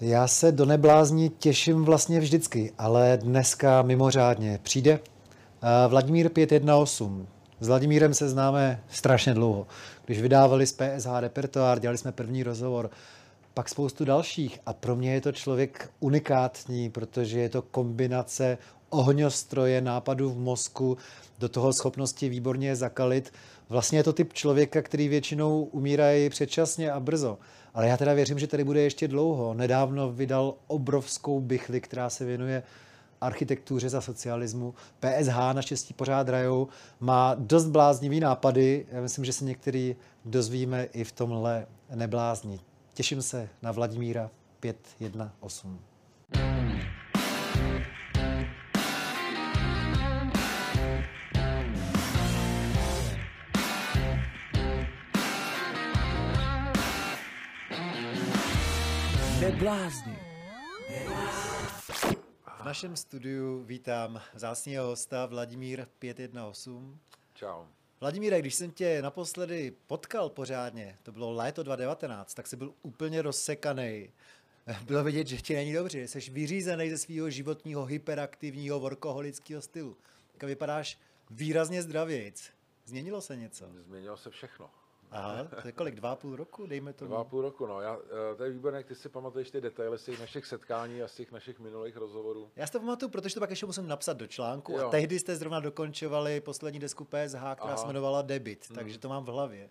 Já se do neblázní těším vlastně vždycky, ale dneska mimořádně. Přijde uh, Vladimír 518. S Vladimírem se známe strašně dlouho. Když vydávali z PSH repertoár, dělali jsme první rozhovor, pak spoustu dalších. A pro mě je to člověk unikátní, protože je to kombinace ohňostroje, nápadů v mozku, do toho schopnosti výborně zakalit. Vlastně je to typ člověka, který většinou umírají předčasně a brzo. Ale já teda věřím, že tady bude ještě dlouho. Nedávno vydal obrovskou bychli, která se věnuje architektuře za socialismu. PSH naštěstí pořád hrajou. Má dost bláznivý nápady. Já myslím, že se některý dozvíme i v tomhle neblázní. Těším se na Vladimíra 518. Neblázni. V našem studiu vítám zásního hosta Vladimír 518. Čau. Vladimíre, když jsem tě naposledy potkal pořádně, to bylo léto 2019, tak jsi byl úplně rozsekaný. Bylo vidět, že ti není dobře, že jsi vyřízený ze svého životního hyperaktivního workoholického stylu. Tak vypadáš výrazně zdravějc. Změnilo se něco? Změnilo se všechno. Aha, to je kolik, dva a půl roku, dejme to. Dva a půl roku, no. Já, eh, to je výborné, ty si pamatuješ ty detaily z těch našich setkání a z těch našich minulých rozhovorů. Já si to pamatuju, protože to pak ještě musím napsat do článku jo. a tehdy jste zrovna dokončovali poslední desku PSH, která Aha. se jmenovala Debit, hmm. takže to mám v hlavě.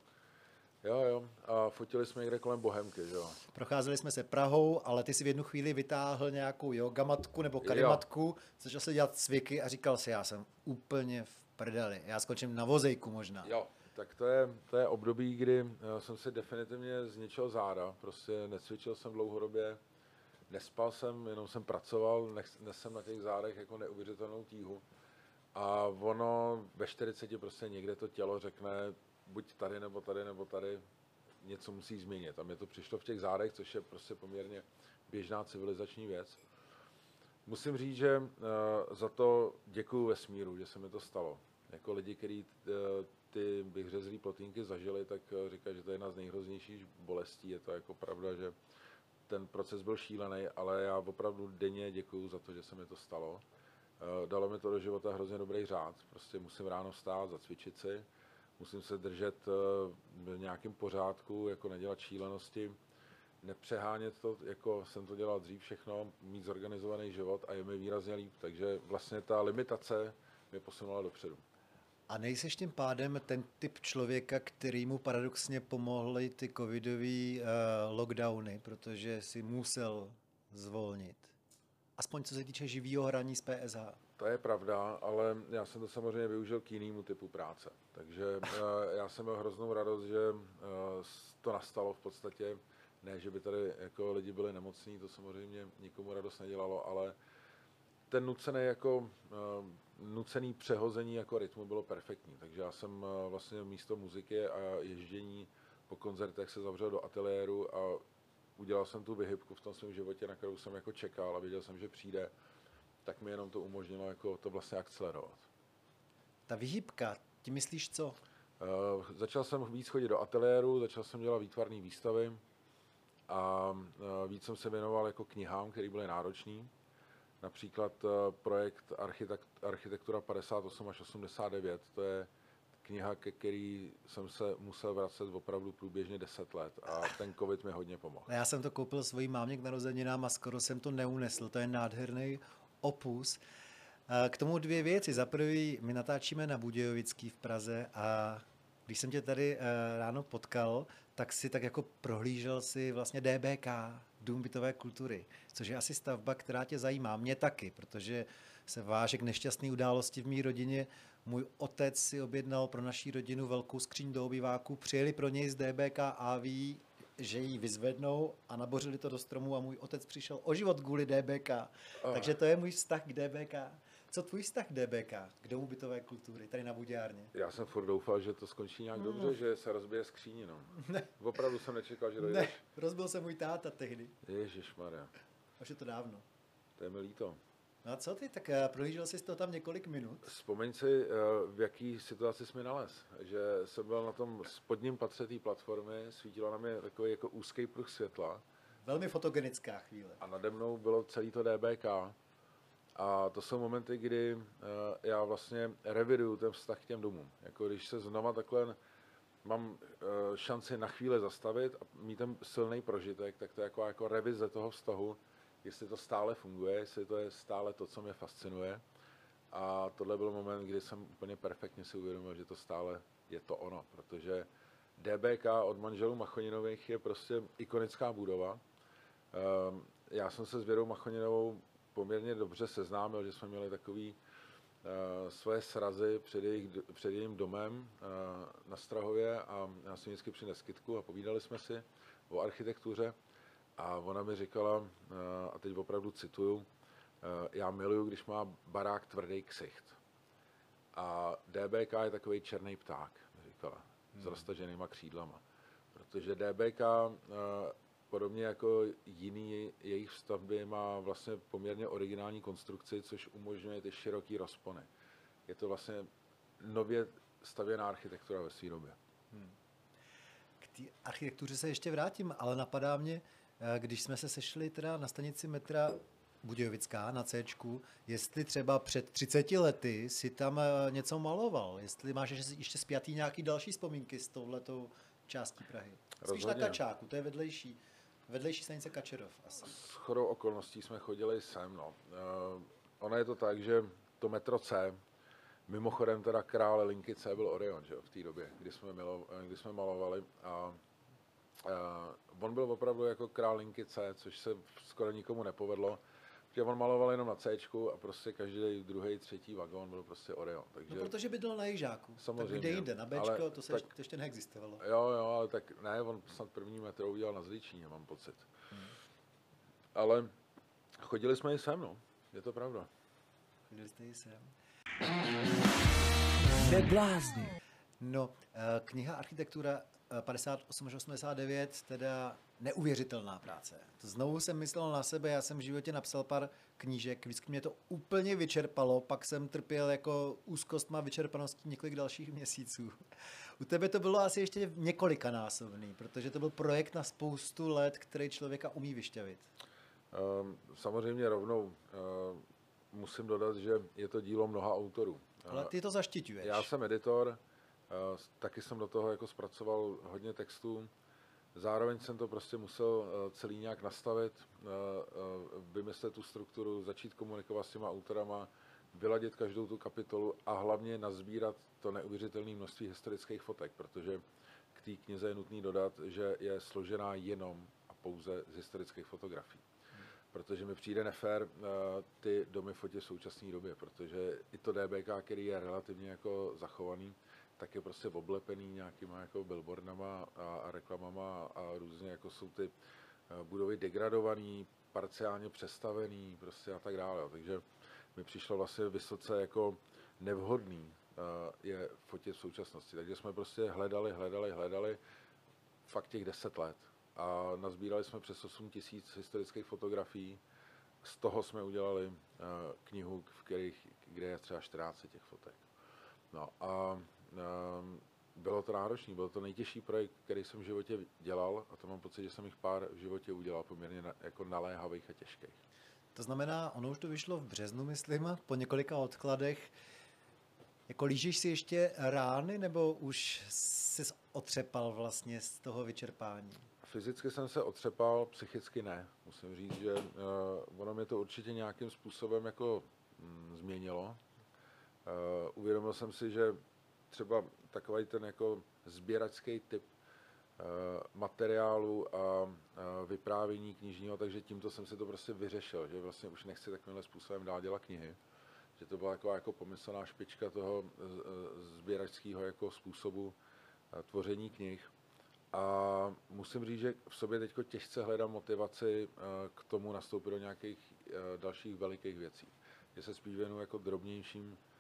Jo, jo. A fotili jsme někde kolem Bohemky, že jo. Procházeli jsme se Prahou, ale ty si v jednu chvíli vytáhl nějakou yogamatku nebo karimatku, začal se dělat cviky a říkal si, já jsem úplně v prdeli, já skončím na vozejku možná. Jo, tak to je, to je období, kdy eh, jsem si definitivně zničil záda, prostě necvičil jsem dlouhodobě, nespal jsem, jenom jsem pracoval, nesem na těch zádech jako neuvěřitelnou tíhu. A ono ve 40 prostě někde to tělo řekne, buď tady nebo tady nebo tady, něco musí změnit. A mě to přišlo v těch zádech, což je prostě poměrně běžná civilizační věc. Musím říct, že uh, za to děkuju vesmíru, že se mi to stalo. Jako lidi, kteří uh, ty vyhřezlý plotínky zažili, tak eh, říkají, že to je jedna z nejhroznějších bolestí. Je to jako pravda, že ten proces byl šílený, ale já opravdu denně děkuju za to, že se mi to stalo. Eh, dalo mi to do života hrozně dobrý řád. Prostě musím ráno vstát, zacvičit si, musím se držet eh, v nějakém pořádku, jako nedělat šílenosti, nepřehánět to, jako jsem to dělal dřív všechno, mít zorganizovaný život a je mi výrazně líp. Takže vlastně ta limitace mě posunula dopředu. A nejseš tím pádem ten typ člověka, který mu paradoxně pomohly ty covidové uh, lockdowny, protože si musel zvolnit. Aspoň co se týče živého hraní z PSH. To je pravda, ale já jsem to samozřejmě využil k jinému typu práce. Takže uh, já jsem měl hroznou radost, že uh, to nastalo v podstatě. Ne, že by tady jako lidi byli nemocní, to samozřejmě nikomu radost nedělalo, ale ten nucený jako nucený přehození jako rytmu bylo perfektní. Takže já jsem uh, vlastně místo muziky a ježdění po koncertech se zavřel do ateliéru a udělal jsem tu vyhybku v tom svém životě, na kterou jsem jako čekal a věděl jsem, že přijde, tak mi jenom to umožnilo jako to vlastně akcelerovat. Ta vyhybka, ti myslíš co? Uh, začal jsem víc chodit do ateliéru, začal jsem dělat výtvarné výstavy a uh, víc jsem se věnoval jako knihám, které byly náročné Například eh, projekt Architektura 58 až 89, to je kniha, ke který jsem se musel vracet opravdu průběžně 10 let a ten covid mi hodně pomohl. Já jsem to koupil svojí mámě k narozeninám a skoro jsem to neunesl. To je nádherný opus. Eh, k tomu dvě věci. Za prvý, my natáčíme na Budějovický v Praze a když jsem tě tady eh, ráno potkal, tak si tak jako prohlížel si vlastně DBK, Dům bytové kultury, což je asi stavba, která tě zajímá. Mě taky, protože se váže k nešťastné události v mé rodině. Můj otec si objednal pro naší rodinu velkou skříň do obyváku, přijeli pro něj z DBK a ví, že ji vyzvednou a nabořili to do stromu a můj otec přišel o život kvůli DBK. Oh. Takže to je můj vztah k DBK. Co tvůj vztah DBK, k domu bytové kultury, tady na Budějárně? Já jsem furt doufal, že to skončí nějak mm. dobře, že se rozbije skříně, no. Ne. Opravdu jsem nečekal, že dojdeš. Ne, rozbil se můj táta tehdy. Ježíš Maria. Už je to dávno. To je mi líto. No a co ty, tak uh, prohlížel jsi to tam několik minut? Vzpomeň si, uh, v jaký situaci jsi mi nalez. Že jsem byl na tom spodním patře té platformy, svítilo na mě takový jako úzký pruh světla Velmi fotogenická chvíle. A nade mnou bylo celý to DBK. A to jsou momenty, kdy uh, já vlastně reviduju ten vztah k těm domům. Jako když se znova takhle mám uh, šanci na chvíli zastavit a mít ten silný prožitek, tak to je jako, jako revize toho vztahu, jestli to stále funguje, jestli to je stále to, co mě fascinuje. A tohle byl moment, kdy jsem úplně perfektně si uvědomil, že to stále je to ono, protože DBK od manželů Machoninových je prostě ikonická budova. Ehm, já jsem se s Věrou Machoninovou poměrně dobře seznámil, že jsme měli takový uh, svoje srazy před, jejich, před jejím domem uh, na Strahově a já jsem vždycky přines kytku a povídali jsme si o architektuře a ona mi říkala, uh, a teď opravdu cituju, já miluju, když má barák tvrdý ksicht. A DBK je takový černý pták, říkala, hmm. s roztaženýma křídlama. Protože DBK podobně jako jiný jejich stavby má vlastně poměrně originální konstrukci, což umožňuje ty široký rozpony. Je to vlastně nově stavěná architektura ve své době. Hmm. K té architektuře se ještě vrátím, ale napadá mě, eh, když jsme se sešli teda na stanici metra Budějovická na C, jestli třeba před 30 lety si tam eh, něco maloval, jestli máš ještě spjatý nějaký další vzpomínky s touhletou částí Prahy. Spíš Rozhodně. na Kačáku, to je vedlejší. Vedlejší stanice Kačerov asi. S chodou okolností jsme chodili sem. No. Uh, ono je to tak, že to metro C, mimochodem teda krále linky C byl Orion, že v té době, kdy jsme, milo, kdy jsme malovali a uh, on byl opravdu jako král linky C, což se skoro nikomu nepovedlo že on maloval jenom na C a prostě každý druhý, třetí vagón byl prostě Orion. Takže... No, protože bydlel na Jižáku. Samozřejmě. Tak kde jinde, na Bčko, ale to, se tak, ještě, to ještě neexistovalo. Jo, jo, ale tak ne, on snad první metro udělal na Zličíně, mám pocit. Hmm. Ale chodili jsme i sem, no. Je to pravda. Chodili jste i sem. Neblázni. No, eh, kniha Architektura 58 až 89, teda neuvěřitelná práce. To znovu jsem myslel na sebe, já jsem v životě napsal pár knížek, vždycky mě to úplně vyčerpalo, pak jsem trpěl jako úzkostma vyčerpaností několik dalších měsíců. U tebe to bylo asi ještě několikanásobný, protože to byl projekt na spoustu let, který člověka umí vyšťavit. Um, samozřejmě rovnou uh, musím dodat, že je to dílo mnoha autorů. Ale ty to zaštiťuješ. Já jsem editor, uh, taky jsem do toho jako zpracoval hodně textů. Zároveň jsem to prostě musel eh, celý nějak nastavit, eh, eh, vymyslet tu strukturu, začít komunikovat s těma autorama, vyladit každou tu kapitolu a hlavně nazbírat to neuvěřitelné množství historických fotek, protože k té knize je nutný dodat, že je složená jenom a pouze z historických fotografií. Protože mi přijde nefér ty domy fotit v současné době, protože i to DBK, který je relativně jako zachovaný, tak je prostě oblepený nějakýma jako billboardama a, a reklamama a různě jako jsou ty eh, budovy degradovaný, parciálně přestavený prostě a tak dále. Takže mi přišlo vlastně vysoce jako nevhodný uh, je fotit v současnosti. Takže jsme prostě hledali, hledali, hledali fakt těch deset let. A nazbírali jsme přes 8 tisíc historických fotografií. Z toho jsme udělali uh, knihu, v kterých, kde je třeba 14 těch fotek. No a bylo to náročné, byl to nejtěžší projekt, který jsem v životě dělal a to mám pocit, že jsem jich pár v životě udělal poměrně na, jako naléhavých a těžkých. To znamená, ono už to vyšlo v březnu, myslím, po několika odkladech. Jako lížíš si ještě rány, nebo už jsi otřepal vlastně z toho vyčerpání? Fyzicky jsem se otřepal, psychicky ne. Musím říct, že uh, ono mě to určitě nějakým způsobem jako mm, změnilo. Uh, uvědomil jsem si, že třeba takový ten jako sběračský typ uh, materiálu a vyprávění knižního, takže tímto jsem si to prostě vyřešil, že vlastně už nechci takovýmhle způsobem dál dělat knihy. Že to byla taková jako pomyslná špička toho eh, sběračského jako způsobu tvoření knih. A musím říct, že v sobě teď těžce hledám motivaci k tomu nastoupit do nějakých dalších velikých věcí. Že se spíš jako drobnějším Eh,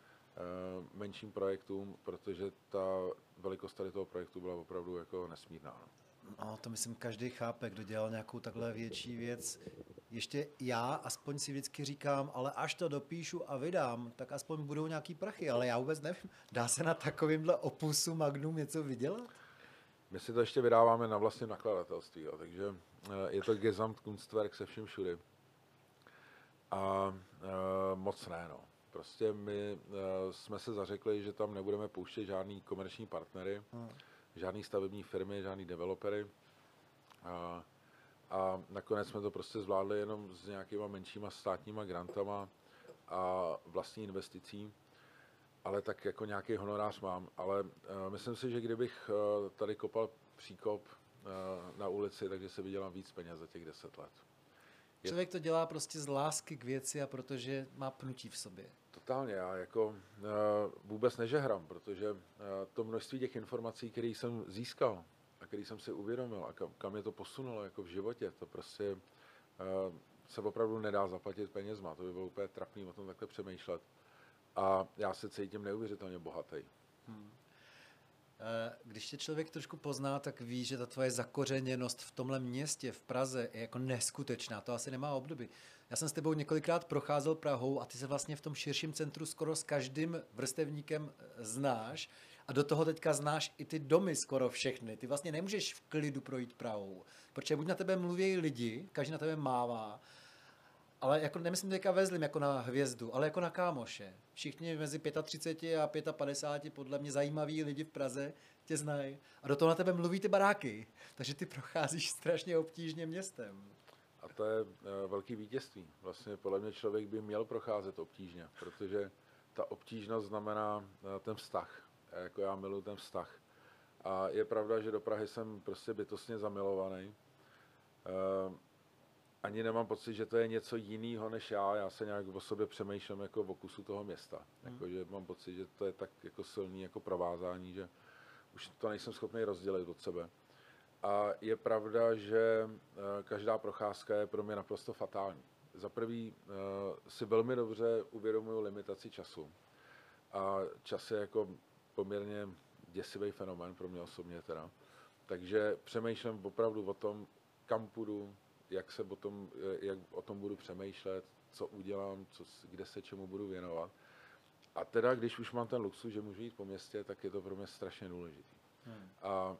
menším projektům, protože ta velikost tady toho projektu byla opravdu jako nesmírná. No. No, to myslím, každý chápe, kdo dělal nějakou takhle větší věc. Ještě já aspoň si vždycky říkám, ale až to dopíšu a vydám, tak aspoň budou nějaký prachy, ale já vůbec nevím. Dá se na takovýmhle opusu Magnum něco vydělat? My si to ještě vydáváme na vlastním nakladatelství, jo, takže uh, je to Gesamtkunstwerk se vším všudy. A uh, moc ne, no. Prostě my uh, jsme se zařekli, že tam nebudeme pouštět žádný komerční partnery, hmm. žádný stavební firmy, žádný developery. A, a nakonec jsme to prostě zvládli jenom s nějakýma menšíma státníma grantama a vlastní investicí. Ale tak jako nějaký honorář mám. Ale uh, myslím si, že kdybych uh, tady kopal příkop uh, na ulici, takže se vydělám víc peněz za těch deset let. Člověk to dělá prostě z lásky k věci a protože má pnutí v sobě. Totálně, já jako uh, vůbec nežehrám, protože uh, to množství těch informací, které jsem získal a který jsem si uvědomil a kam, kam je to posunulo jako v životě, to prostě uh, se opravdu nedá zaplatit penězma, to by bylo úplně trapný o tom takhle přemýšlet. A já se cítím neuvěřitelně bohatý. Hmm. Eh, když tě člověk trošku pozná, tak ví, že ta tvoje zakořeněnost v tomhle městě, v Praze, je jako neskutečná. To asi nemá obdoby. Já jsem s tebou několikrát procházel Prahou a ty se vlastně v tom širším centru skoro s každým vrstevníkem eh, znáš. A do toho teďka znáš i ty domy skoro všechny. Ty vlastně nemůžeš v klidu projít Prahou, protože buď na tebe mluví lidi, každý na tebe mává, ale jako nemyslím teďka ve zlým, jako na hvězdu, ale jako na kámoše. Všichni mezi 35 a 55 podle mě zajímaví lidi v Praze tě znají. A do toho na tebe mluví ty baráky. Takže ty procházíš strašně obtížně městem. A to je uh, velký vítězství. Vlastně podle mě člověk by měl procházet obtížně, protože ta obtížnost znamená uh, ten vztah. Jako já miluji ten vztah. A je pravda, že do Prahy jsem prostě bytostně zamilovaný. Ani nemám pocit, že to je něco jiného než já. Já se nějak o sobě přemýšlím jako v okusu toho města. Hmm. Jako, že mám pocit, že to je tak jako silný jako provázání, že už to nejsem schopný rozdělit od sebe. A je pravda, že eh, každá procházka je pro mě naprosto fatální. Za prvý eh, si velmi dobře uvědomuju limitaci času. A čas je jako poměrně děsivý fenomén pro mě osobně teda. Takže přemýšlím opravdu o tom, kam půjdu, jak, se o tom, eh, jak o tom budu přemýšlet, co udělám, co, kde se čemu budu věnovat. A teda, když už mám ten luxus, že můžu jít po městě, tak je to pro mě strašně důležitý. Hmm. A uh,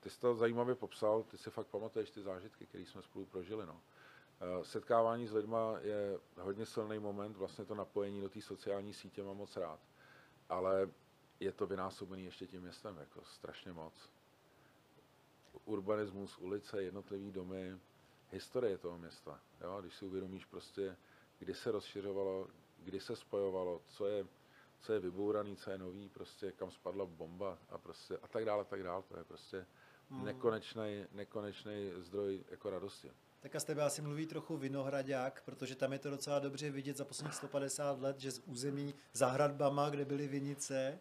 ty jsi to zajímavě popsal, ty si fakt pamatuješ ty zážitky, které jsme spolu prožili. No. Uh, setkávání s lidma je hodně silný moment, vlastně to napojení do té sociální sítě mám moc rád. Ale je to vynásobený ještě tím městem, jako strašně moc. Urbanismus, ulice, jednotlivý domy, historie toho města. Jo? Když si uvědomíš prostě, kdy se rozšiřovalo, kdy se spojovalo, co je, co je vybouraný, co je nový, prostě kam spadla bomba a prostě a tak dále, a tak dále. To je prostě hmm. nekonečný, nekonečný zdroj jako radosti. Tak a z tebe asi mluví trochu Vinohradák, protože tam je to docela dobře vidět za posledních 150 let, že z území za hradbama, kde byly vinice,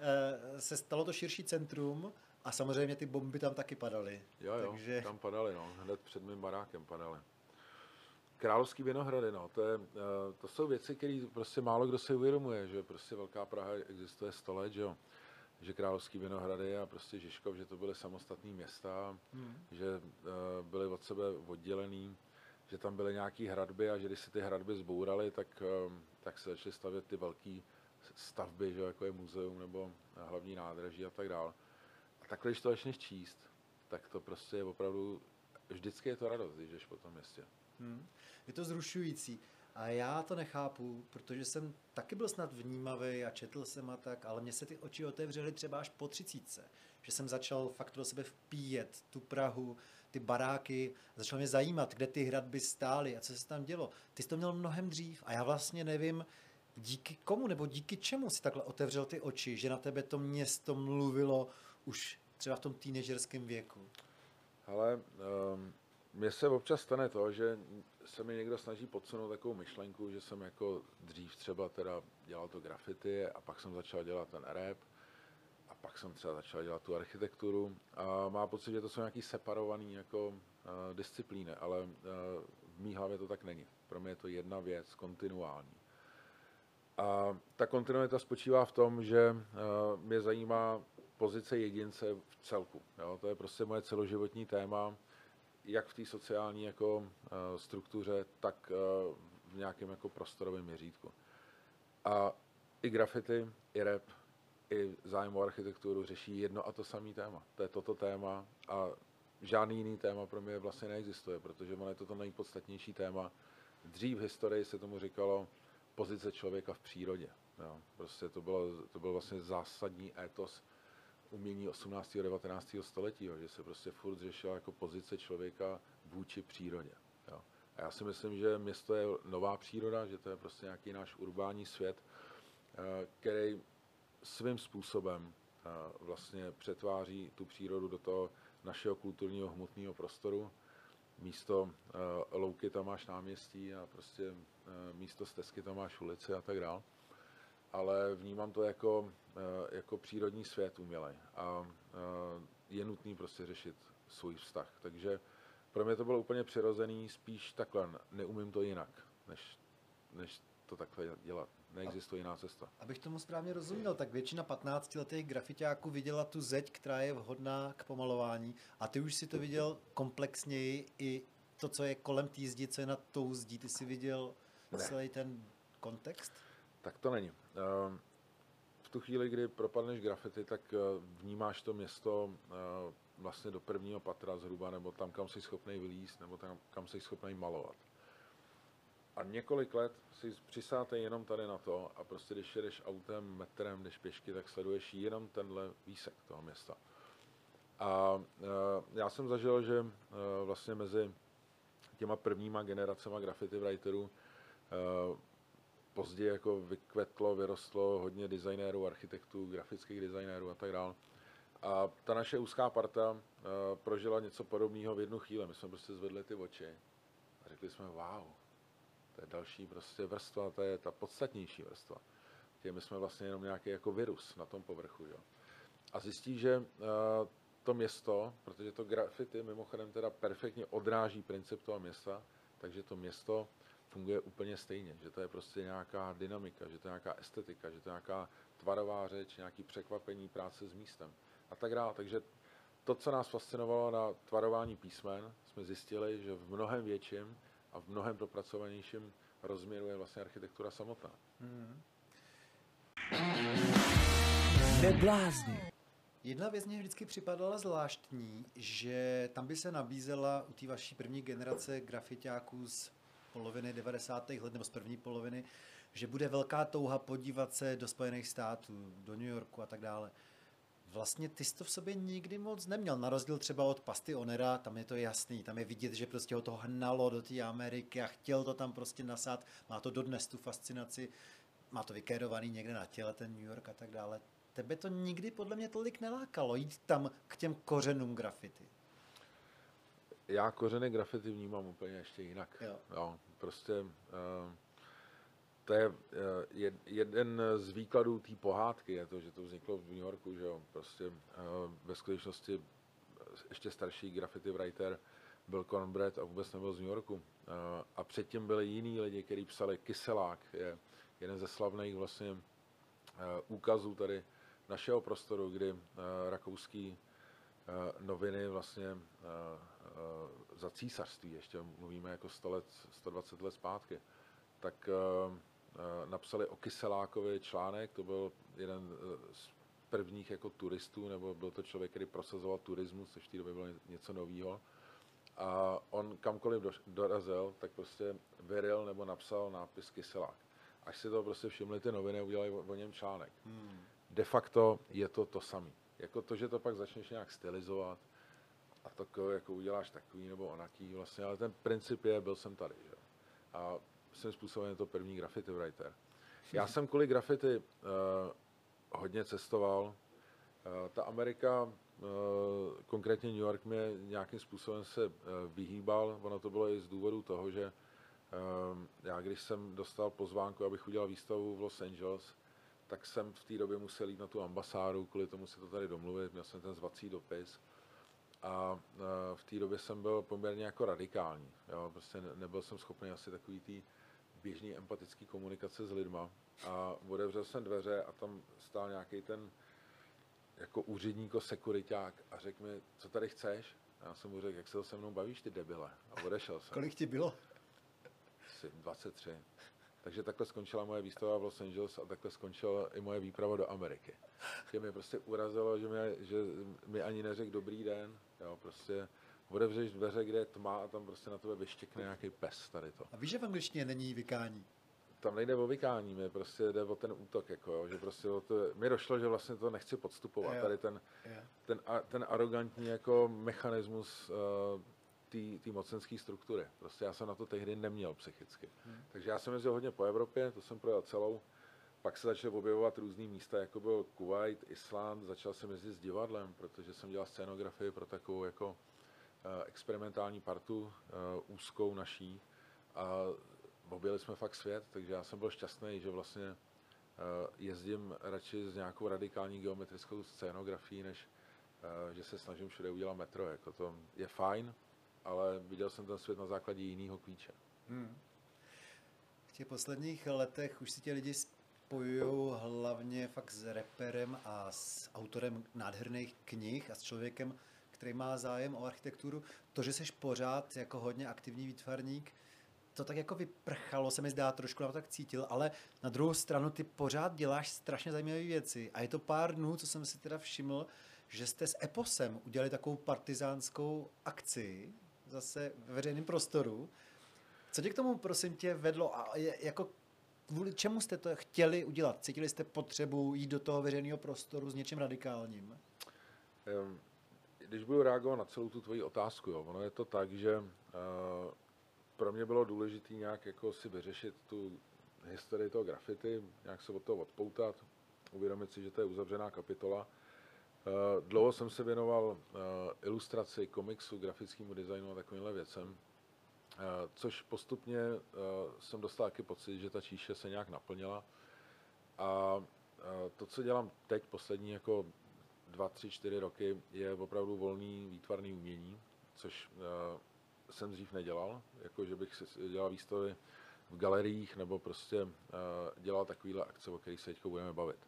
eh, se stalo to širší centrum a samozřejmě ty bomby tam taky padaly. Jo, jo, Takže... tam padaly, no. Hned před mým barákem padaly. Královský Vinohrady, no, to, je, eh, to jsou věci, které prostě málo kdo si uvědomuje, že prostě Velká Praha existuje 100 let, že jo. Že Královský Vinohrady a prostě Žižkov, že to byly samostatné města, hmm. že uh, byly od sebe oddělený, že tam byly nějaké hradby a že když se ty hradby zbouraly, tak, uh, tak se začaly stavět ty velké stavby, že jako je muzeum nebo hlavní nádraží a tak dále takhle, když to začneš číst, tak to prostě je opravdu, vždycky je to radost, když jdeš po tom městě. Hmm. Je to zrušující. A já to nechápu, protože jsem taky byl snad vnímavý a četl jsem a tak, ale mě se ty oči otevřely třeba až po třicítce. Že jsem začal fakt do sebe vpíjet tu Prahu, ty baráky, začal mě zajímat, kde ty hradby stály a co se tam dělo. Ty jsi to měl mnohem dřív a já vlastně nevím, díky komu nebo díky čemu si takhle otevřel ty oči, že na tebe to město mluvilo už třeba v tom teenagerském věku? Ale um, mně se občas stane to, že se mi někdo snaží podsunout takovou myšlenku, že jsem jako dřív třeba teda dělal to grafity a pak jsem začal dělat ten rap a pak jsem třeba začal dělat tu architekturu a má pocit, že to jsou nějaký separovaný jako uh, disciplíny, ale uh, v mý hlavě to tak není. Pro mě je to jedna věc, kontinuální. A ta kontinuita spočívá v tom, že uh, mě zajímá pozice jedince v celku. Jo? To je prostě moje celoživotní téma, jak v té sociální jako, uh, struktuře, tak uh, v nějakém jako prostorovém měřítku. A i graffiti, i rap, i zájem o architekturu řeší jedno a to samé téma. To je toto téma a žádný jiný téma pro mě vlastně neexistuje, protože ono je to to nejpodstatnější téma. Dřív v historii se tomu říkalo pozice člověka v přírodě. Jo. Prostě to, bylo, to byl vlastně zásadní étos umění 18. a 19. století, jo, že se prostě furt řešila jako pozice člověka vůči přírodě. Jo. A já si myslím, že město je nová příroda, že to je prostě nějaký náš urbání svět, eh, který svým způsobem eh, vlastně přetváří tu přírodu do toho našeho kulturního hmotného prostoru. Místo eh, louky tam máš náměstí a prostě místo stezky tam máš ulici a tak dále ale vnímám to jako, eh, jako přírodní svět umělej a eh, je nutný prostě řešit svůj vztah. Takže pro mě to bylo úplně přirozený, spíš takhle, neumím to jinak, než, než to takhle dělat. Neexistuje jiná cesta. Abych tomu správně rozuměl, tak většina 15-letých grafitáků viděla tu zeď, která je vhodná k pomalování a ty už si to viděl komplexněji i to, co je kolem té zdi, co je na tou zdí. Ty si viděl ne. celý ten kontext? Tak to není. Ehm, v tu chvíli, kdy propadneš grafity, tak eh, vnímáš to město eh, vlastně do prvního patra zhruba, nebo tam, kam jsi schopný vylíst, nebo tam, kam jsi schopný malovat. A několik let si přisáte jenom tady na to a prostě když jedeš autem, metrem, jdeš pěšky, tak sleduješ jenom tenhle výsek toho města. A e, já jsem zažil, že vlastně mezi těma prvníma generacema graffiti writerů později jako vykvetlo, vyrostlo hodně designérů, architektů, grafických designérů a tak dále. A ta naše úzká parta uh, prožila něco podobného v jednu chvíli. My jsme prostě zvedli ty oči a řekli jsme, wow, to je další prostě vrstva, to je ta podstatnější vrstva. My jsme vlastně jenom nějaký jako virus na tom povrchu. Jo. A zjistí, že uh, to město, protože to grafity mimochodem teda perfektně odráží princip toho města, takže to město funguje úplně stejně, že to je prostě nějaká dynamika, že to je nějaká estetika, že to je nějaká tvarová řeč, nějaký překvapení práce s místem a tak dále. Takže to, co nás fascinovalo na tvarování písmen, jsme zjistili, že v mnohem větším a v mnohem propracovanějším rozměru je vlastně architektura samotná. Hmm. Neblázni. Jedna věc mě vždycky připadala zvláštní, že tam by se nabízela u té vaší první generace grafitáků z poloviny 90. let nebo z první poloviny, že bude velká touha podívat se do Spojených států, do New Yorku a tak dále. Vlastně ty jsi to v sobě nikdy moc neměl, na rozdíl třeba od Pasty Onera, tam je to jasný, tam je vidět, že prostě ho to hnalo do té Ameriky a chtěl to tam prostě nasát, má to dodnes tu fascinaci, má to vykérovaný někde na těle, ten New York a tak dále. Tebe to nikdy podle mě tolik nelákalo, jít tam k těm kořenům grafity já kořeny grafity vnímám úplně ještě jinak. Jo. Jo, prostě uh, to je uh, jeden z výkladů té pohádky, je to, že to vzniklo v New Yorku, že jo, prostě uh, ve skutečnosti ještě starší graffiti writer byl Cornbread a vůbec nebyl z New Yorku. Uh, a předtím byli jiní lidi, kteří psali Kyselák, je jeden ze slavných vlastně uh, úkazů tady našeho prostoru, kdy uh, rakouský uh, noviny vlastně za císařství, ještě mluvíme jako 100 let, 120 let zpátky, tak eh, eh, napsali o Kyselákovi článek, to byl jeden z prvních jako turistů, nebo byl to člověk, který prosazoval turismus, což v té době bylo něco nového. A on kamkoliv dorazil, tak prostě vyril nebo napsal nápis Kyselák. Až si to prostě všimli ty noviny a udělali o něm článek. Hmm. De facto je to to samé. Jako to, že to pak začneš nějak stylizovat, a to jako uděláš takový nebo onaký vlastně, ale ten princip je, byl jsem tady, že? A svým způsobem to první graffiti writer. Já jsem kvůli graffiti uh, hodně cestoval. Uh, ta Amerika, uh, konkrétně New York, mě nějakým způsobem se uh, vyhýbal. Ono to bylo i z důvodu toho, že uh, já když jsem dostal pozvánku, abych udělal výstavu v Los Angeles, tak jsem v té době musel jít na tu ambasádu, kvůli tomu si to tady domluvit, měl jsem ten zvací dopis a v té době jsem byl poměrně jako radikální. Jo? Prostě nebyl jsem schopný asi takový tý běžný empatický komunikace s lidma. A otevřel jsem dveře a tam stál nějaký ten jako úředníko sekuriták a řekl mi, co tady chceš? A já jsem mu řekl, jak se to se mnou bavíš, ty debile. A odešel jsem. Kolik ti bylo? Asi 23. Takže takhle skončila moje výstava v Los Angeles a takhle skončila i moje výprava do Ameriky. Že mě prostě urazilo, že, mě, že mi ani neřekl dobrý den, jo, prostě otevřeš dveře, kde je tma a tam prostě na tebe vyštěkne nějaký pes tady to. A víš, že v angličtině není vykání? Tam nejde o vykání, mi prostě jde o ten útok, jako, jo, že prostě o to, mi došlo, že vlastně to nechci podstupovat, Jo. tady ten, Jo. ten, a- ten arrogantní jako mechanismus uh, té mocenské struktury. Prostě já jsem na to tehdy neměl psychicky. Hmm. Takže já jsem jezdil hodně po Evropě, to jsem projel celou. Pak se začaly objevovat různý místa, jako byl Kuwait, Island, začal jsem jezdit s divadlem, protože jsem dělal scénografii pro takovou jako uh, experimentální partu, uh, úzkou naší. A objeli jsme fakt svět, takže já jsem byl šťastný, že vlastně uh, jezdím radši s nějakou radikální geometrickou scénografií, než že se snažím všude udělat metro. Jako to je fajn, ale viděl jsem ten svět na základě jiného klíče. Hmm. V těch posledních letech už si tě lidi spojují hlavně fakt s reperem a s autorem nádherných knih a s člověkem, který má zájem o architekturu. To, že jsi pořád jako hodně aktivní výtvarník, to tak jako vyprchalo, se mi zdá, trošku nám tak cítil, ale na druhou stranu ty pořád děláš strašně zajímavé věci. A je to pár dnů, co jsem si teda všiml, že jste s Eposem udělali takovou partizánskou akci, zase ve veřejném prostoru. Co tě k tomu, prosím tě, vedlo a jako kvůli čemu jste to chtěli udělat? Cítili jste potřebu jít do toho veřejného prostoru s něčím radikálním? Když budu reagovat na celou tu tvoji otázku, jo, ono je to tak, že uh, pro mě bylo důležité nějak jako si vyřešit tu historii toho graffiti, nějak se od toho odpoutat, uvědomit si, že to je uzavřená kapitola. Uh, dlouho jsem se věnoval uh, ilustraci, komiksu, grafickému designu a takovýmhle věcem, což postupně uh, jsem dostal taky pocit, že ta číše se nějak naplnila. A uh, to, co dělám teď, poslední jako dva, tři, čtyři roky, je opravdu volný výtvarný umění, což jsem dřív nedělal, jako že bych dělal výstavy v galeriích nebo prostě dělal takovýhle akce, o kterých se teď budeme bavit.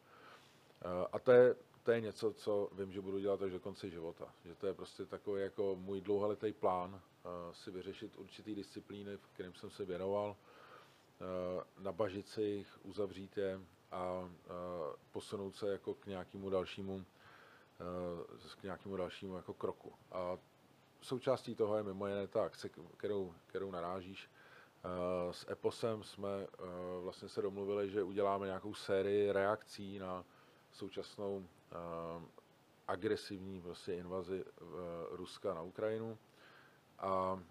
A to je, to je něco, co vím, že budu dělat až do konce života. Že to je prostě takový jako můj dlouholetý plán si vyřešit určitý disciplíny, v kterým jsem se věnoval, nabažit si jich, uzavřít je a posunout se jako k nějakému dalšímu k nějakému dalšímu jako kroku. A součástí toho je mimo jiné ta akce, kterou, kterou narážíš. S Eposem jsme vlastně se domluvili, že uděláme nějakou sérii reakcí na současnou agresivní prostě invazi Ruska na Ukrajinu. A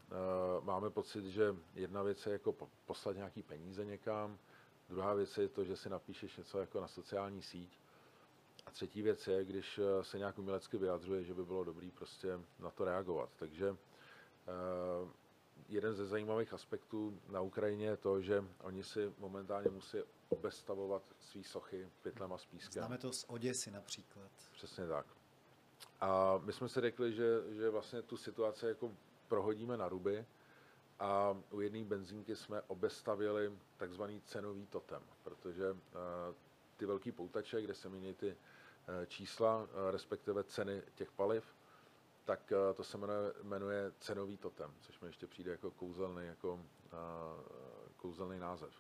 máme pocit, že jedna věc je jako poslat nějaký peníze někam, druhá věc je to, že si napíšeš něco jako na sociální síť, a třetí věc je, když se nějak umělecky vyjadřuje, že by bylo dobré prostě na to reagovat. Takže uh, jeden ze zajímavých aspektů na Ukrajině je to, že oni si momentálně musí obestavovat svý sochy pytlem a s pískem. Známe to z Oděsy například. Přesně tak. A my jsme si řekli, že, že vlastně tu situaci jako prohodíme na ruby a u jedné benzínky jsme obestavili takzvaný cenový totem, protože uh, ty velký poutače, kde se mění ty čísla, respektive ceny těch paliv, tak to se jmenuje, cenový totem, což mi ještě přijde jako kouzelný, jako, kouzelný název.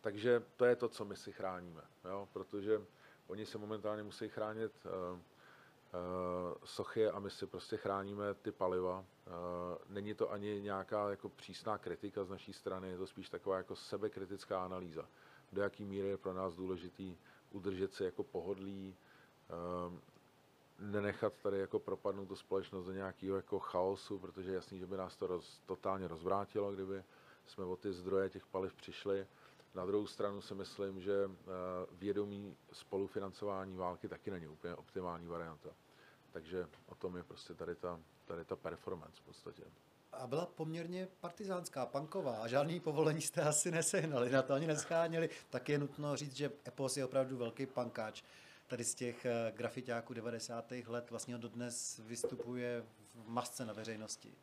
Takže to je to, co my si chráníme, jo? protože oni se momentálně musí chránit sochy a my si prostě chráníme ty paliva. Uh, není to ani nějaká jako přísná kritika z naší strany, je to spíš taková jako sebekritická analýza, do jaký míry je pro nás důležitý udržet se jako pohodlí, um, nenechat tady jako propadnout tu společnost do nějakého jako chaosu, protože je jasný, že by nás to roz, totálně rozvrátilo, kdyby jsme o ty zdroje těch paliv přišli. Na druhou stranu si myslím, že vědomí spolufinancování války taky není úplně optimální varianta. Takže o tom je prostě tady ta, tady ta performance v podstatě. A byla poměrně partizánská, punková a žádný povolení jste asi nesehnali, na to ani nescháněli. Tak je nutno říct, že Epos je opravdu velký punkáč. Tady z těch grafitáků 90. let vlastně dodnes vystupuje v masce na veřejnosti.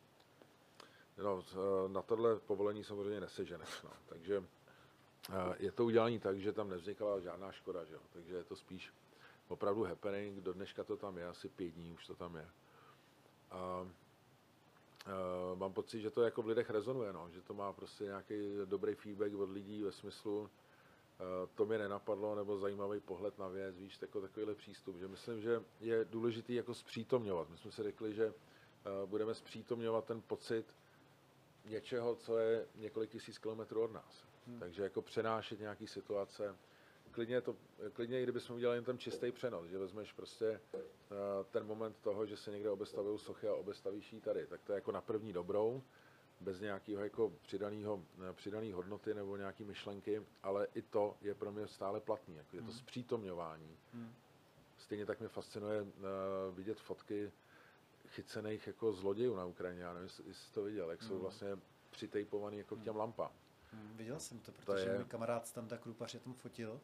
No, na tohle povolení samozřejmě neseženeš. No. Takže je to udělané tak, že tam nevznikala žádná škoda, že jo? takže je to spíš opravdu happening, do dneška to tam je, asi pět dní už to tam je. A uh, mám pocit, že to jako v lidech rezonuje, no, že to má prostě nějaký dobrý feedback od lidí ve smyslu, to mě nenapadlo, nebo zajímavý pohled na věc, víš, jako takovýhle přístup, že myslím, že je důležitý jako zpřítomňovat. My jsme si řekli, že budeme zpřítomňovat ten pocit něčeho, co je několik tisíc kilometrů od nás. Hmm. Takže jako přenášet nějaký situace, klidně, to, klidně i kdybychom udělali jen ten čistý přenos, že vezmeš prostě uh, ten moment toho, že se někde obestavují sochy a obestavíš ji tady, tak to je jako na první dobrou, bez nějakého jako přidaného, přidaný hodnoty nebo nějaký myšlenky, ale i to je pro mě stále platný, jako je to hmm. zpřítomňování. Hmm. Stejně tak mě fascinuje uh, vidět fotky chycených jako zlodějů na Ukrajině, já nevím, jestli jsi to viděl, jak hmm. jsou vlastně přitejpovaný jako k těm hmm. lampám. Hmm, viděl jsem to, protože to je... můj kamarád tam tak Krupař je tam fotil.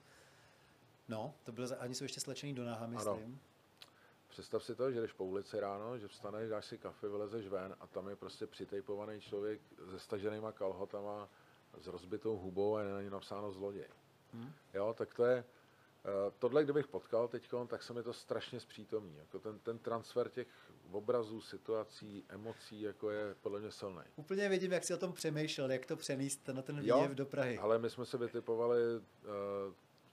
No, to bylo, ani jsou ještě slečený do náha, myslím. Představ si to, že jdeš po ulici ráno, že vstaneš, dáš si kafe, vylezeš ven a tam je prostě přitejpovaný člověk se staženýma kalhotama, s rozbitou hubou a je na ní napsáno zloděj. Hmm. Jo, tak to je, tohle kdybych potkal teď, tak se mi to strašně zpřítomní. Jako ten, ten transfer těch obrazů, situací, emocí, jako je podle mě silný. Úplně vidím, jak si o tom přemýšlel, jak to přenést na ten výjev do Prahy. ale my jsme se vytipovali uh,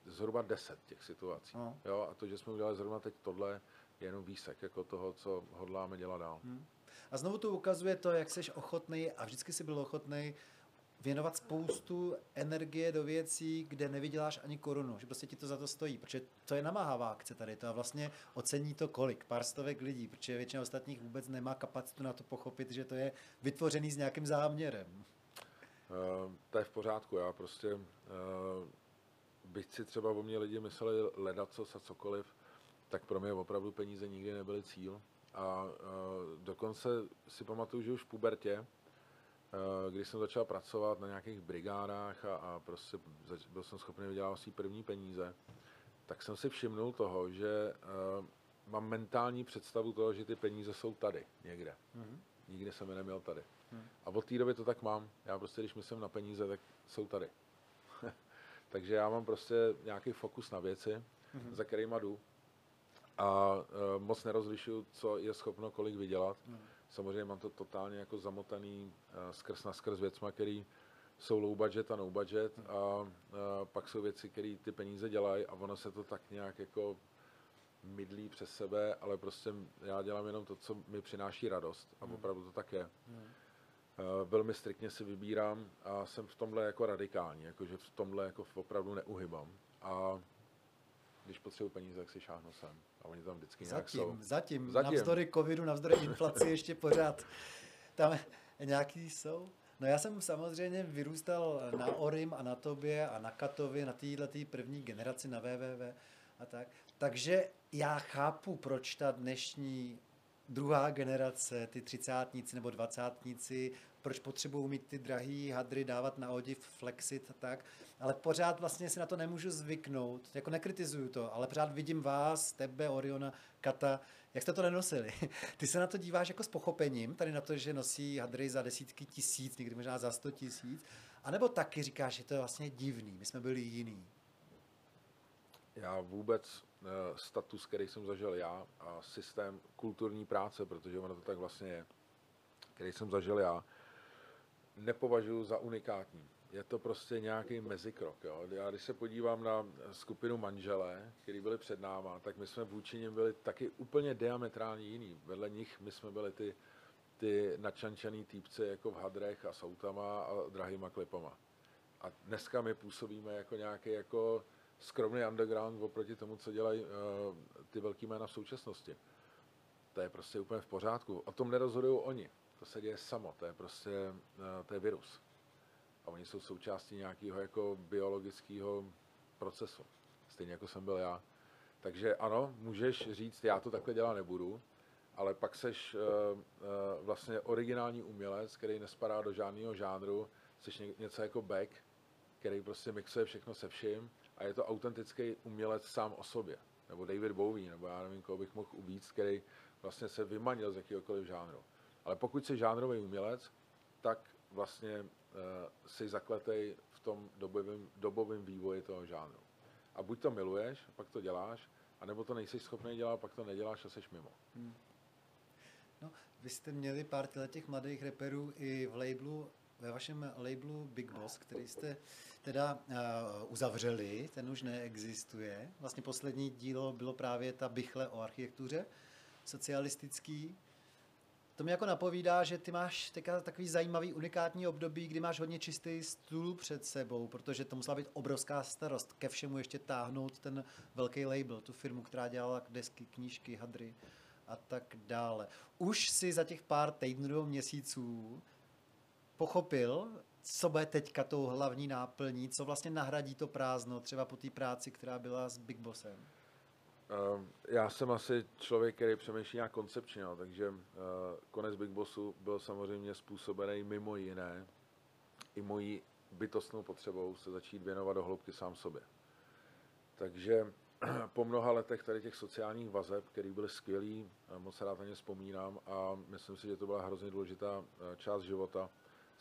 zhruba deset těch situací. No. Jo, a to, že jsme udělali zrovna teď tohle, je jenom výsek jako toho, co hodláme dělat dál. Hmm. A znovu to ukazuje to, jak jsi ochotný a vždycky jsi byl ochotný věnovat spoustu energie do věcí, kde nevyděláš ani korunu, že prostě ti to za to stojí, protože to je namáhavá akce tady to a vlastně ocení to kolik, pár stovek lidí, protože většina ostatních vůbec nemá kapacitu na to pochopit, že to je vytvořený s nějakým záměrem. Uh, to je v pořádku, já prostě uh, byť si třeba o mě lidi mysleli ledat co a cokoliv, tak pro mě opravdu peníze nikdy nebyly cíl. A uh, dokonce si pamatuju, že už v pubertě, Eh, když jsem začal pracovat na nějakých brigádách a, a prostě byl jsem schopný vydělávat si první peníze, tak jsem si všimnul toho, že uh, mám mentální představu toho, že ty peníze jsou tady někde. Mm-hmm. Nikdy jsem je neměl tady. Mm. A od té doby to tak mám. Já prostě, když myslím na peníze, tak jsou tady. Takže já mám prostě nějaký fokus na věci, mm-hmm. za kterýma jdu. A uh, moc nerozlišuju, co je schopno kolik vydělat. Mm. Samozřejmě mám to totálně jako zamotaný uh, skrz na skrz věcma, který jsou low budget a no budget a, a pak jsou věci, které ty peníze dělají a ono se to tak nějak jako mydlí přes sebe, ale prostě já dělám jenom to, co mi přináší radost a hmm. opravdu to tak je. Hmm. Uh, velmi striktně si vybírám a jsem v tomhle jako radikální, jakože v tomhle jako opravdu neuhybám. A když potřebuji peníze, tak si šáhnu sem. A oni tam vždycky nějak zatím, jsou. Zatím, zatím, navzdory covidu, navzdory inflaci ještě pořád tam nějaký jsou. No já jsem samozřejmě vyrůstal na Orim a na Tobě a na Katovi, na téhle první generaci, na VVV a tak. Takže já chápu, proč ta dnešní druhá generace, ty třicátníci nebo dvacátníci, proč potřebují mít ty drahý hadry, dávat na odiv, flexit a tak, ale pořád vlastně si na to nemůžu zvyknout, jako nekritizuju to, ale pořád vidím vás, tebe, Oriona, Kata, jak jste to nenosili. Ty se na to díváš jako s pochopením, tady na to, že nosí hadry za desítky tisíc, někdy možná za sto tisíc, anebo taky říkáš, že to je vlastně divný, my jsme byli jiný. Já vůbec uh, status, který jsem zažil já a systém kulturní práce, protože ono to tak vlastně je, který jsem zažil já, nepovažuji za unikátní. Je to prostě nějaký mezikrok. Jo. Já když se podívám na skupinu manželé, který byli před náma, tak my jsme vůči nim byli taky úplně diametrálně jiný. Vedle nich my jsme byli ty, ty načančený týpci jako v hadrech a soutama a drahýma klipama. A dneska my působíme jako nějaký jako skromný underground oproti tomu, co dělají uh, ty velký jména v současnosti. To je prostě úplně v pořádku. O tom nerozhodují oni. To se děje samo. To je prostě uh, to je virus. A oni jsou součástí nějakého jako biologického procesu. Stejně jako jsem byl já. Takže ano, můžeš říct, já to takhle dělat nebudu, ale pak seš uh, uh, vlastně originální umělec, který nespadá do žádného žánru, jsi něco jako back, který prostě mixuje všechno se vším a je to autentický umělec sám o sobě. Nebo David Bowie, nebo já nevím, koho bych mohl uvíct, který vlastně se vymanil z jakéhokoliv žánru. Ale pokud jsi žánrový umělec, tak vlastně uh, jsi zakletej v tom dobovém, dobovém vývoji toho žánru. A buď to miluješ, pak to děláš, anebo to nejsi schopný dělat, pak to neděláš a jsi mimo. Hmm. No, vy jste měli pár těch mladých reperů i v labelu, ve vašem labelu Big Boss, který jste teda uh, uzavřeli, ten už neexistuje. Vlastně poslední dílo bylo právě ta bychle o architektuře socialistický. To mi jako napovídá, že ty máš teďka takový zajímavý, unikátní období, kdy máš hodně čistý stůl před sebou, protože to musela být obrovská starost ke všemu ještě táhnout ten velký label, tu firmu, která dělala desky, knížky, hadry a tak dále. Už si za těch pár týdnů měsíců pochopil, co bude teďka tou hlavní náplní, co vlastně nahradí to prázdno, třeba po té práci, která byla s Big Bossem? Ehm, já jsem asi člověk, který přemýšlí nějak koncepčně, takže uh, konec Big Bossu byl samozřejmě způsobený mimo jiné i mojí bytostnou potřebou se začít věnovat do hloubky sám sobě. Takže po mnoha letech tady těch sociálních vazeb, které byly skvělý, moc rád na ně vzpomínám a myslím si, že to byla hrozně důležitá eh, část života,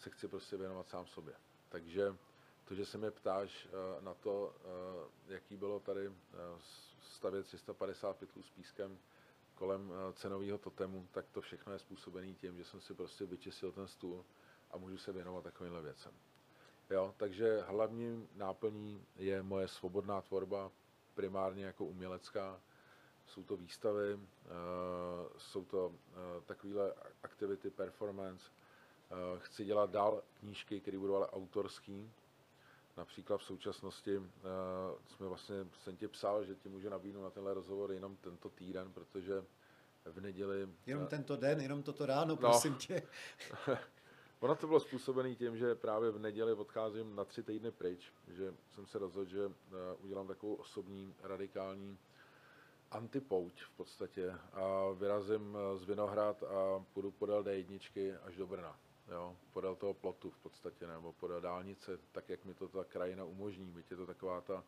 se chci prostě věnovat sám sobě. Takže to, že se mě ptáš eh, na to, jaký bylo tady stavět 350 pytlů s pískem kolem eh, cenového totemu, tak to všechno je způsobené tím, že jsem si prostě vyčistil ten stůl a můžu se věnovat takovýmhle věcem. Jo, takže hlavním náplní je moje svobodná tvorba, primárně jako umělecká. Jsou to výstavy, jsou to takovéhle aktivity, performance. Uh, chci dělat dál knížky, které budou ale autorský, Například v současnosti uh, jsme vlastně, jsem ti psal, že ti můžu nabídnout na tenhle rozhovor jenom tento týden, protože v neděli... Jenom uh, tento den, jenom toto ráno, no. prosím no, tě. ono to bylo způsobené tím, že právě v neděli odcházím na tři týdny pryč, že jsem se rozhodl, že uh, udělám takovou osobní, radikální antipouť v podstatě a vyrazím z Vinohrad a půjdu podél D1 až do Brna jo, podél toho plotu v podstatě, nebo podél dálnice, tak jak mi to ta krajina umožní, byť je to taková ta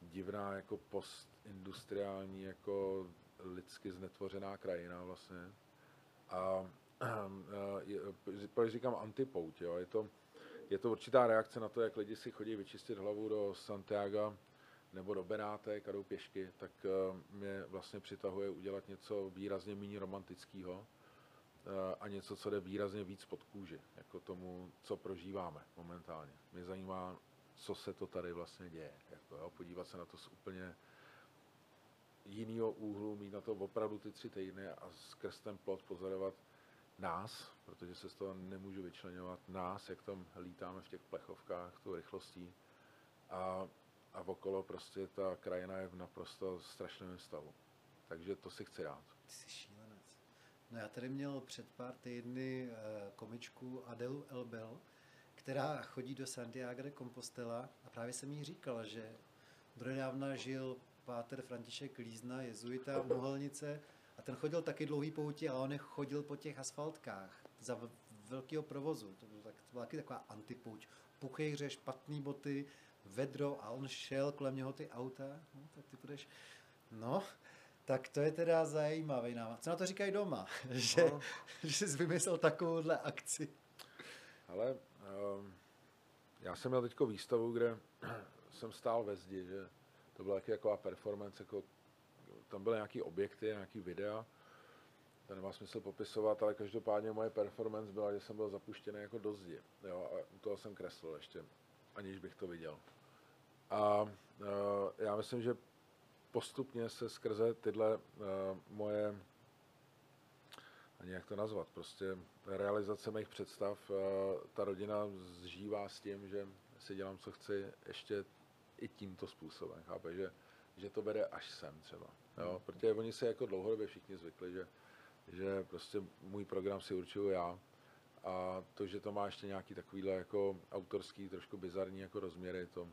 divná jako postindustriální, jako lidsky znetvořená krajina vlastně. A proč říkám antipout, jo, je to, je to určitá reakce na to, jak lidi si chodí vyčistit hlavu do Santiago nebo do Benátek a jdou pěšky, tak mě vlastně přitahuje udělat něco výrazně méně romantického, Eh, a něco, co jde výrazně víc pod kůži, jako tomu, co prožíváme momentálně. Mě zajímá, co se to tady vlastně děje. Jako, jo, podívat se na to z úplně jiného úhlu, mít na to opravdu ty tři týdny a skrz ten plot pozorovat nás, protože se z toho nemůžu vyčlenovat, nás, jak tam lítáme v těch plechovkách, tou rychlostí a, a okolo prostě ta krajina je v naprosto strašném stavu. Takže to si chci dát. Jsi No já tady měl před pár týdny eh, komičku Adelu Elbel, která chodí do Santiago de Compostela a právě jsem jí říkal, že donedávna žil páter František Lízna, jezuita v Mohelnice a ten chodil taky dlouhý poutě, ale on chodil po těch asfaltkách za velkého provozu. To, bylo byla taky taková antipouť. Puchejře, špatný boty, vedro a on šel kolem něho ty auta. No, tak ty budeš... No, tak to je teda zajímavý návod. Co na to říkají doma? že, no. že jsi vymyslel takovouhle akci. Ale um, já jsem měl teď výstavu, kde jsem stál ve zdi, že to byla taky taková performance, jako, tam byly nějaký objekty, nějaký videa, to nemá smysl popisovat, ale každopádně moje performance byla, že jsem byl zapuštěný jako do zdi. Jo, a u toho jsem kreslil ještě, aniž bych to viděl. A uh, já myslím, že postupně se skrze tyhle uh, moje, ani jak to nazvat, prostě realizace mých představ, uh, ta rodina zžívá s tím, že si dělám, co chci, ještě i tímto způsobem, chápe, že, že to vede až sem třeba, jo? Protože oni se jako dlouhodobě všichni zvykli, že, že prostě můj program si určuju já, a to, že to má ještě nějaký takovýhle jako autorský, trošku bizarní jako rozměry, to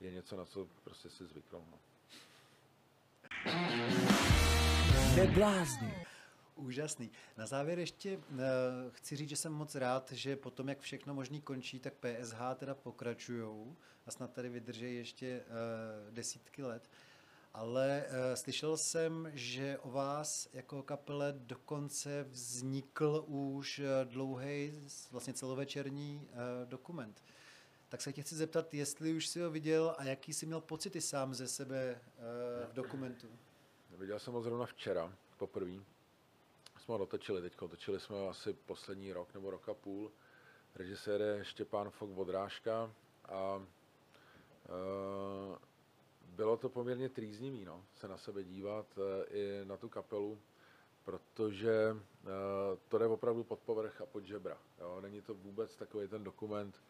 je něco, na co prostě si zvyknou. No. Neblázni. Úžasný. Na závěr ještě uh, chci říct, že jsem moc rád, že potom, jak všechno možný končí, tak PSH teda pokračujou a snad tady vydrží ještě uh, desítky let. Ale uh, slyšel jsem, že o vás jako kapele dokonce vznikl už dlouhý, vlastně celovečerní uh, dokument. Tak se tě chci zeptat, jestli už si ho viděl a jaký jsi měl pocity sám ze sebe uh, v dokumentu. Viděl jsem ho zrovna včera, poprvé. jsme ho dotočili teď. Točili jsme ho asi poslední rok nebo rok a půl. Režisér je Štěpán Fok Vodrážka a e, bylo to poměrně trýznivý, no, se na sebe dívat e, i na tu kapelu, protože e, to jde opravdu pod povrch a pod žebra. Jo. Není to vůbec takový ten dokument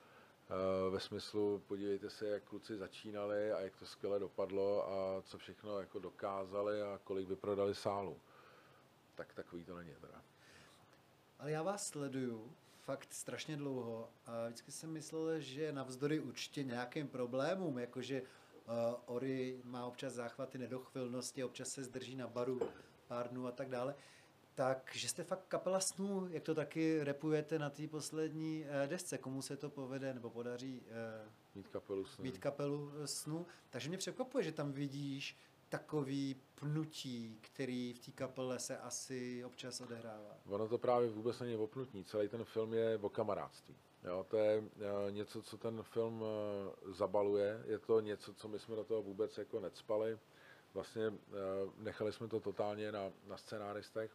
ve smyslu, podívejte se, jak kluci začínali a jak to skvěle dopadlo a co všechno jako dokázali a kolik vyprodali sálu. Tak takový to není teda. Ale já vás sleduju fakt strašně dlouho a vždycky jsem myslel, že navzdory určitě nějakým problémům, jakože uh, Ori má občas záchvaty nedochvilnosti, občas se zdrží na baru pár dnů a tak dále, tak, že jste fakt kapela snů, jak to taky repujete na té poslední uh, desce, komu se to povede nebo podaří uh, mít kapelu snů. Mít kapelu snů. Takže mě překvapuje, že tam vidíš takový pnutí, který v té kapele se asi občas odehrává. Ono to právě vůbec není o pnutí, celý ten film je o kamarádství. Jo, to je něco, co ten film zabaluje, je to něco, co my jsme do toho vůbec jako necpali. Vlastně nechali jsme to totálně na, na scenáristech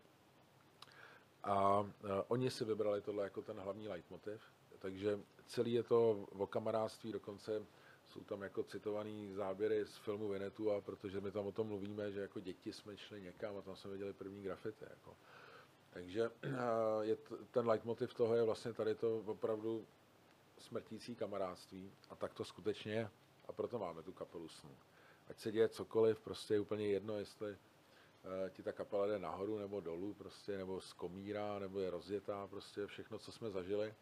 a uh, oni si vybrali tohle jako ten hlavní leitmotiv, takže celý je to o kamarádství, dokonce jsou tam jako citovaný záběry z filmu Venetu, a protože my tam o tom mluvíme, že jako děti jsme šli někam a tam jsme viděli první grafity. Jako. Takže je t, ten leitmotiv toho je vlastně tady to opravdu smrtící kamarádství a tak to skutečně je. A proto máme tu kapelu snů. Ať se děje cokoliv, prostě je úplně jedno, jestli ti ta kapela jde nahoru nebo dolů, prostě, nebo skomírá, nebo je rozjetá, prostě všechno, co jsme zažili,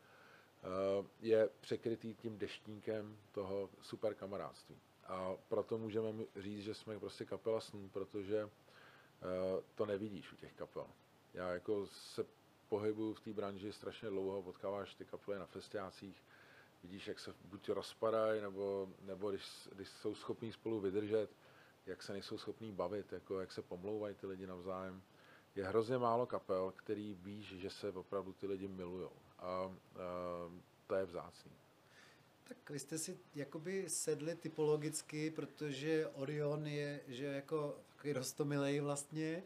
Eh, je překrytý tím deštníkem toho super kamarádství. A proto můžeme říct, že jsme prostě kapela snů, protože eh, to nevidíš u těch kapel. Já jako se pohybuju v té branži strašně dlouho, potkáváš ty kapely na festiácích, vidíš, jak se buď rozpadají, nebo, nebo když, když jsou schopní spolu vydržet, jak se nejsou schopní bavit, jako jak se pomlouvají ty lidi navzájem. Je hrozně málo kapel, který víš, že se opravdu ty lidi milují a, a to je vzácný. Tak vy jste si jakoby sedli typologicky, protože Orion je že jako takový rostomilej vlastně,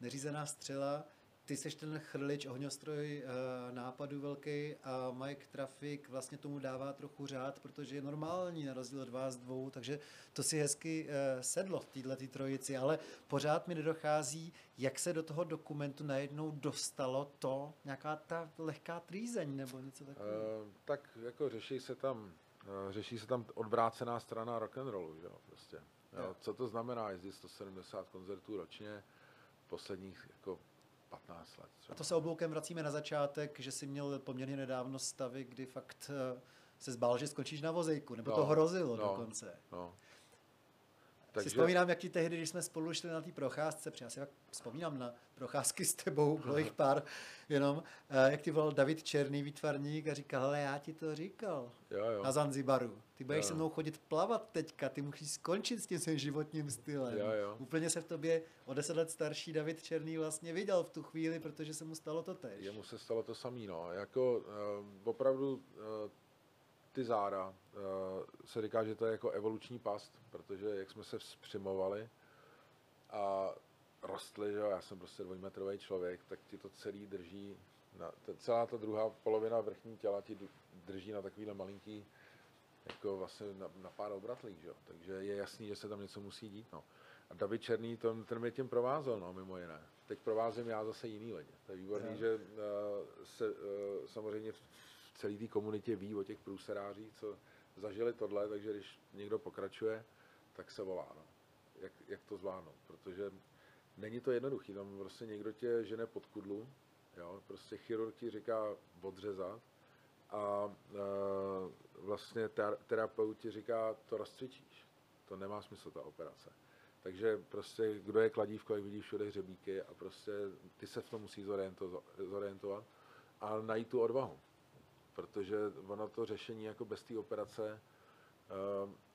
neřízená střela, ty seš ten chrlič, ohňostroj uh, nápadu velký a Mike Trafik vlastně tomu dává trochu řád, protože je normální na rozdíl od vás dvou, takže to si hezky uh, sedlo v této trojici, ale pořád mi nedochází, jak se do toho dokumentu najednou dostalo to, nějaká ta lehká trýzeň nebo něco takového. Uh, tak jako řeší se tam uh, řeší se tam odvrácená strana rock and rollu, že jo, prostě. Jo, co to znamená jezdit 170 koncertů ročně, posledních jako 15 let. Třeba. A to se obloukem vracíme na začátek, že jsi měl poměrně nedávno stavy, kdy fakt eh, se zbál, že skončíš na vozejku, nebo no, to hrozilo no, dokonce. No. Takže... Si vzpomínám, jak ti tehdy, když jsme spolu šli na té procházce, protože já si vzpomínám na procházky s tebou, bylo jich pár, jenom, eh, jak ty volal David Černý výtvarník a říkal, ale já ti to říkal jo, jo. na Zanzibaru. Ty budeš jo. se mnou chodit plavat teďka, ty musíš skončit s tím svým životním stylem. Jo, jo. Úplně se v tobě o deset let starší David Černý vlastně viděl v tu chvíli, protože se mu stalo to tež. Jemu se stalo to samý, no. Jako uh, opravdu uh, ty záda, uh, se říká, že to je jako evoluční past, protože jak jsme se přimovali a rostli, že jo, já jsem prostě dvojmetrový člověk, tak ti to celý drží, na, celá ta druhá polovina vrchní těla ti drží na takovýhle malinký, jako vlastně na, na pár obratlých, že jo, takže je jasný, že se tam něco musí dít, no. A David Černý, to, ten mě tím provázel, no, mimo jiné. Teď provázím já zase jiný lidi. To je výborný, ja. že uh, se uh, samozřejmě v celé té komunitě ví o těch průserářích, co zažili tohle, takže když někdo pokračuje, tak se volá, no. jak, jak to zvládnout, protože není to jednoduchý, tam prostě někdo tě žene pod kudlu, jo, prostě chirurg ti říká odřezat a e, vlastně terapeut ti říká, to rozcvičíš, to nemá smysl ta operace. Takže prostě, kdo je kladívko, jak vidí všude hřebíky a prostě ty se v tom musí zorientovat a najít tu odvahu protože ono to řešení jako bez té operace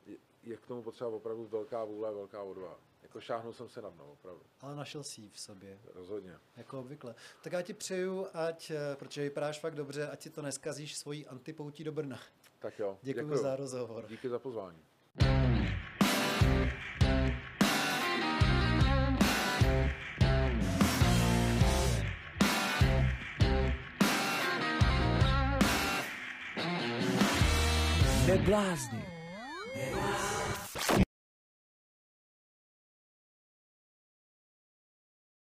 eh, je k tomu potřeba opravdu velká vůle a velká odvaha. Jako šáhnul jsem se na mnou, opravdu. Ale našel jsi v sobě. Rozhodně. Jako obvykle. Tak já ti přeju, ať, eh, protože vypadáš fakt dobře, ať si to neskazíš svojí antipoutí do Brna. Tak jo. Děkuji, děkuji. za rozhovor. Díky za pozvání. Neblázni.